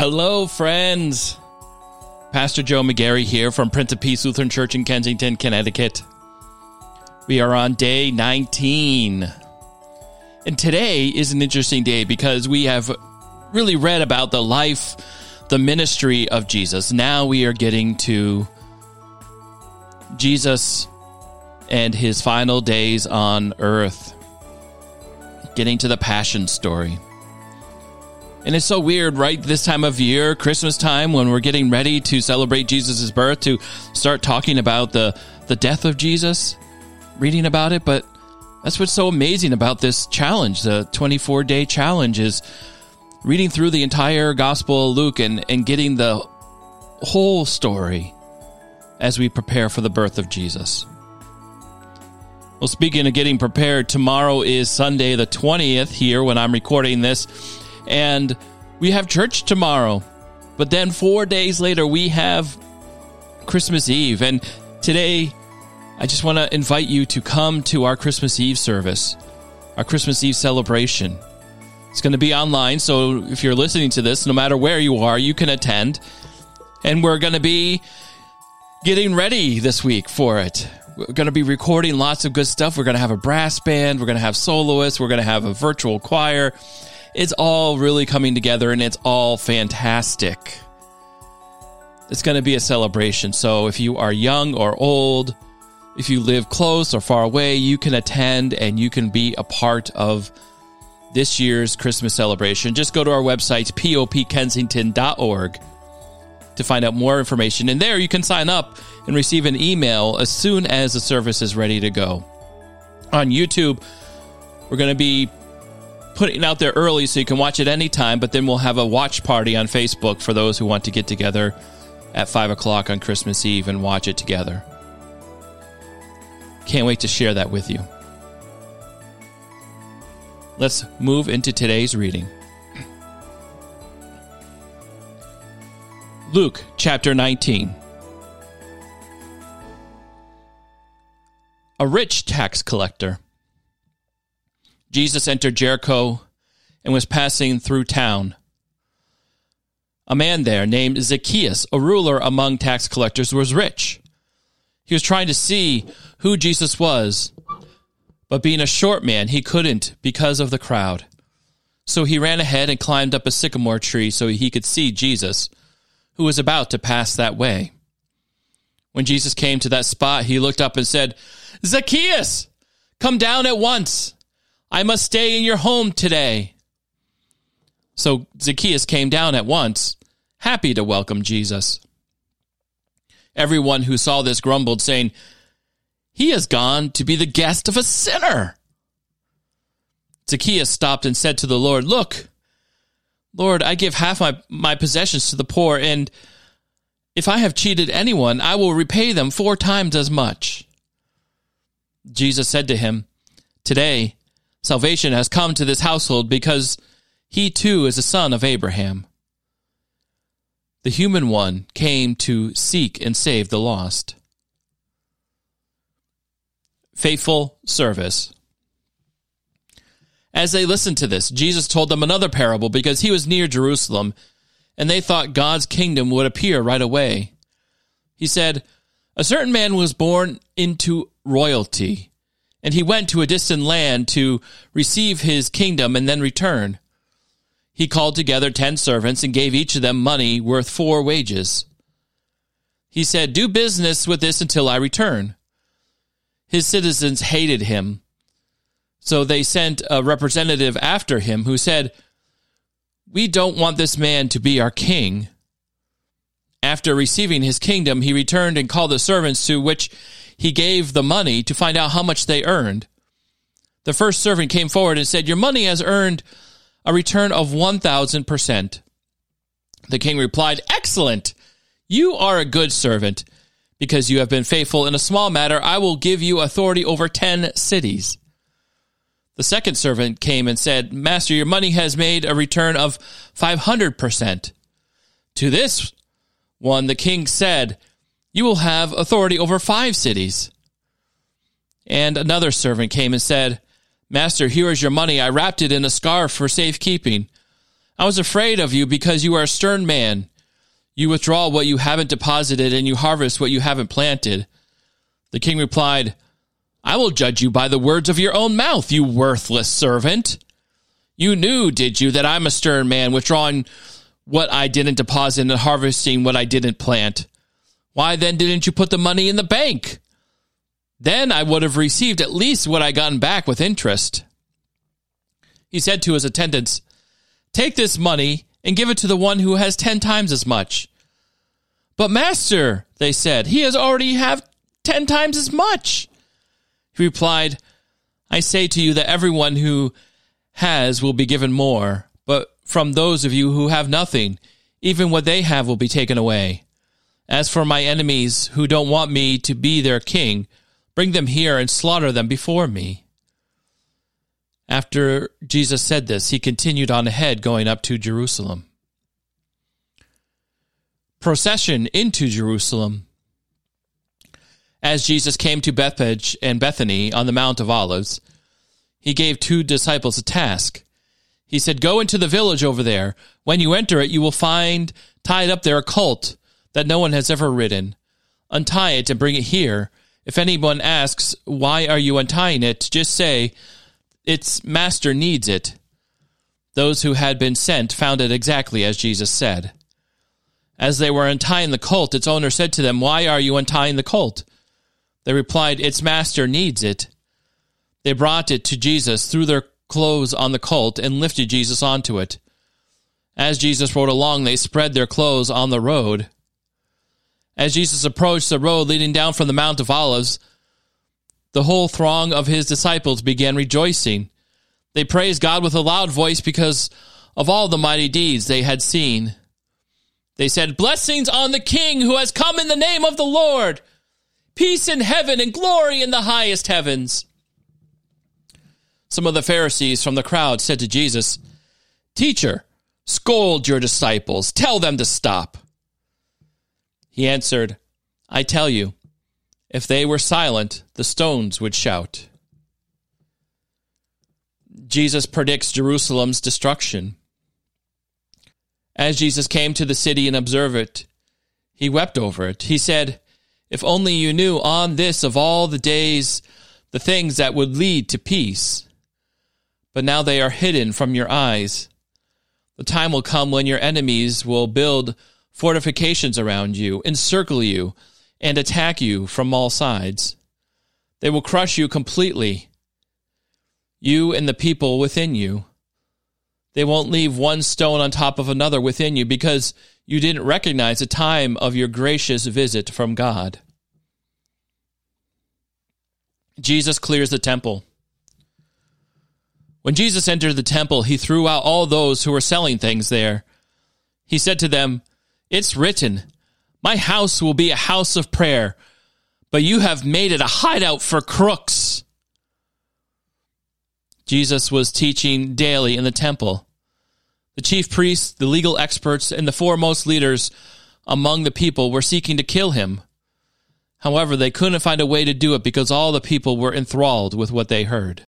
Hello, friends. Pastor Joe McGarry here from Prince of Peace Lutheran Church in Kensington, Connecticut. We are on day 19. And today is an interesting day because we have really read about the life, the ministry of Jesus. Now we are getting to Jesus and his final days on earth, getting to the passion story. And it's so weird, right? This time of year, Christmas time, when we're getting ready to celebrate Jesus' birth, to start talking about the, the death of Jesus, reading about it. But that's what's so amazing about this challenge. The 24 day challenge is reading through the entire Gospel of Luke and, and getting the whole story as we prepare for the birth of Jesus. Well, speaking of getting prepared, tomorrow is Sunday the 20th here when I'm recording this and we have church tomorrow. But then four days later, we have Christmas Eve. And today, I just want to invite you to come to our Christmas Eve service, our Christmas Eve celebration. It's going to be online, so if you're listening to this, no matter where you are, you can attend. And we're going to be getting ready this week for it. We're going to be recording lots of good stuff. We're going to have a brass band, we're going to have soloists, we're going to have a virtual choir it's all really coming together and it's all fantastic. It's going to be a celebration. So if you are young or old, if you live close or far away, you can attend and you can be a part of this year's Christmas celebration. Just go to our website, popkensington.org, to find out more information. And there you can sign up and receive an email as soon as the service is ready to go. On YouTube, we're going to be putting out there early so you can watch it anytime, but then we'll have a watch party on Facebook for those who want to get together at 5 o'clock on Christmas Eve and watch it together. Can't wait to share that with you. Let's move into today's reading. Luke chapter 19. A rich tax collector Jesus entered Jericho and was passing through town. A man there named Zacchaeus, a ruler among tax collectors, was rich. He was trying to see who Jesus was, but being a short man, he couldn't because of the crowd. So he ran ahead and climbed up a sycamore tree so he could see Jesus, who was about to pass that way. When Jesus came to that spot, he looked up and said, Zacchaeus, come down at once. I must stay in your home today. So Zacchaeus came down at once, happy to welcome Jesus. Everyone who saw this grumbled, saying, He has gone to be the guest of a sinner. Zacchaeus stopped and said to the Lord, Look, Lord, I give half my, my possessions to the poor, and if I have cheated anyone, I will repay them four times as much. Jesus said to him, Today, Salvation has come to this household because he too is a son of Abraham. The human one came to seek and save the lost. Faithful service. As they listened to this, Jesus told them another parable because he was near Jerusalem and they thought God's kingdom would appear right away. He said, A certain man was born into royalty and he went to a distant land to receive his kingdom and then return. He called together ten servants and gave each of them money worth four wages. He said, Do business with this until I return. His citizens hated him. So they sent a representative after him who said, We don't want this man to be our king. After receiving his kingdom, he returned and called the servants to which he gave the money to find out how much they earned. The first servant came forward and said, Your money has earned a return of 1,000%. The king replied, Excellent! You are a good servant. Because you have been faithful in a small matter, I will give you authority over 10 cities. The second servant came and said, Master, your money has made a return of 500%. To this one, the king said, you will have authority over five cities. And another servant came and said, Master, here is your money. I wrapped it in a scarf for safekeeping. I was afraid of you because you are a stern man. You withdraw what you haven't deposited and you harvest what you haven't planted. The king replied, I will judge you by the words of your own mouth, you worthless servant. You knew, did you, that I'm a stern man, withdrawing what I didn't deposit and harvesting what I didn't plant? Why then didn't you put the money in the bank? Then I would have received at least what I gotten back with interest. He said to his attendants, Take this money and give it to the one who has ten times as much. But master, they said, he has already have ten times as much. He replied, I say to you that everyone who has will be given more, but from those of you who have nothing, even what they have will be taken away. As for my enemies who don't want me to be their king, bring them here and slaughter them before me. After Jesus said this, he continued on ahead, going up to Jerusalem. Procession into Jerusalem. As Jesus came to Bethphage and Bethany on the Mount of Olives, he gave two disciples a task. He said, Go into the village over there. When you enter it, you will find tied up there a colt that no one has ever ridden. Untie it and bring it here. If anyone asks, Why are you untying it? just say, its master needs it. Those who had been sent found it exactly as Jesus said. As they were untying the colt, its owner said to them, Why are you untying the colt? They replied, Its master needs it. They brought it to Jesus, threw their clothes on the colt, and lifted Jesus onto it. As Jesus rode along, they spread their clothes on the road. As Jesus approached the road leading down from the Mount of Olives, the whole throng of his disciples began rejoicing. They praised God with a loud voice because of all the mighty deeds they had seen. They said, Blessings on the King who has come in the name of the Lord! Peace in heaven and glory in the highest heavens. Some of the Pharisees from the crowd said to Jesus, Teacher, scold your disciples, tell them to stop. He answered, I tell you, if they were silent, the stones would shout. Jesus predicts Jerusalem's destruction. As Jesus came to the city and observed it, he wept over it. He said, If only you knew on this of all the days the things that would lead to peace. But now they are hidden from your eyes. The time will come when your enemies will build fortifications around you, encircle you, and attack you from all sides. They will crush you completely, you and the people within you. They won't leave one stone on top of another within you because you didn't recognize the time of your gracious visit from God. Jesus clears the temple. When Jesus entered the temple, he threw out all those who were selling things there. He said to them, It's written, my house will be a house of prayer, but you have made it a hideout for crooks. Jesus was teaching daily in the temple. The chief priests, the legal experts, and the foremost leaders among the people were seeking to kill him. However, they couldn't find a way to do it because all the people were enthralled with what they heard.